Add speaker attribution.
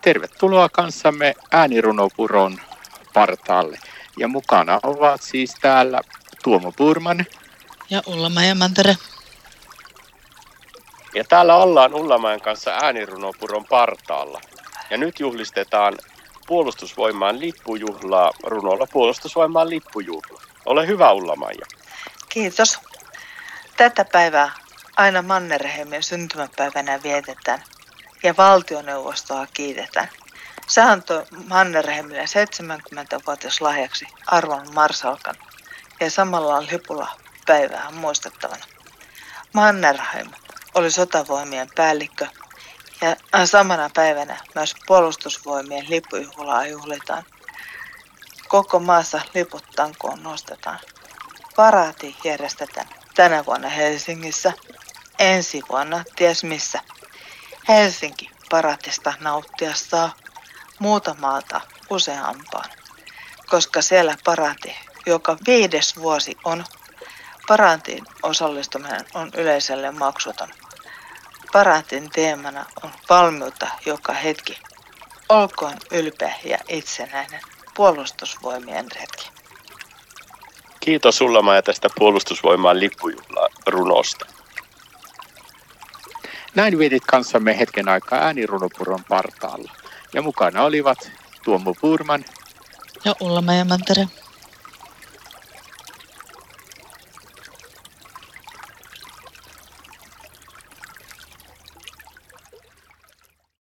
Speaker 1: Tervetuloa kanssamme äänirunopuron partaalle. Ja mukana ovat siis täällä Tuomo Purman.
Speaker 2: Ja Ulla Mantere.
Speaker 3: Ja täällä ollaan Ullamäen kanssa äänirunopuron partaalla. Ja nyt juhlistetaan puolustusvoimaan lippujuhlaa runolla puolustusvoimaan lippujuhla. Ole hyvä Ulla-Maija.
Speaker 4: Kiitos. Tätä päivää aina Mannerheimin syntymäpäivänä vietetään ja valtioneuvostoa kiitetään. Se antoi Mannerheimille 70-vuotias lahjaksi arvon marsalkan ja samalla lipulla päivää muistettavana. Mannerheim oli sotavoimien päällikkö ja samana päivänä myös puolustusvoimien lippujuhlaa juhlitaan. Koko maassa liput tankoon nostetaan. Paraati järjestetään tänä vuonna Helsingissä, ensi vuonna ties missä. Helsinki paraatista nauttia saa muuta useampaan, koska siellä paraati joka viides vuosi on. Paraatiin osallistuminen on yleiselle maksuton. Paraatin teemana on valmiutta joka hetki. Olkoon ylpeä ja itsenäinen puolustusvoimien retki.
Speaker 3: Kiitos sulla ja tästä puolustusvoimaan lippujuhla runosta.
Speaker 1: Näin kanssamme hetken aikaa äänirunopuron partaalla. Ja mukana olivat Tuomo Purman
Speaker 2: ja Ulla Mantere.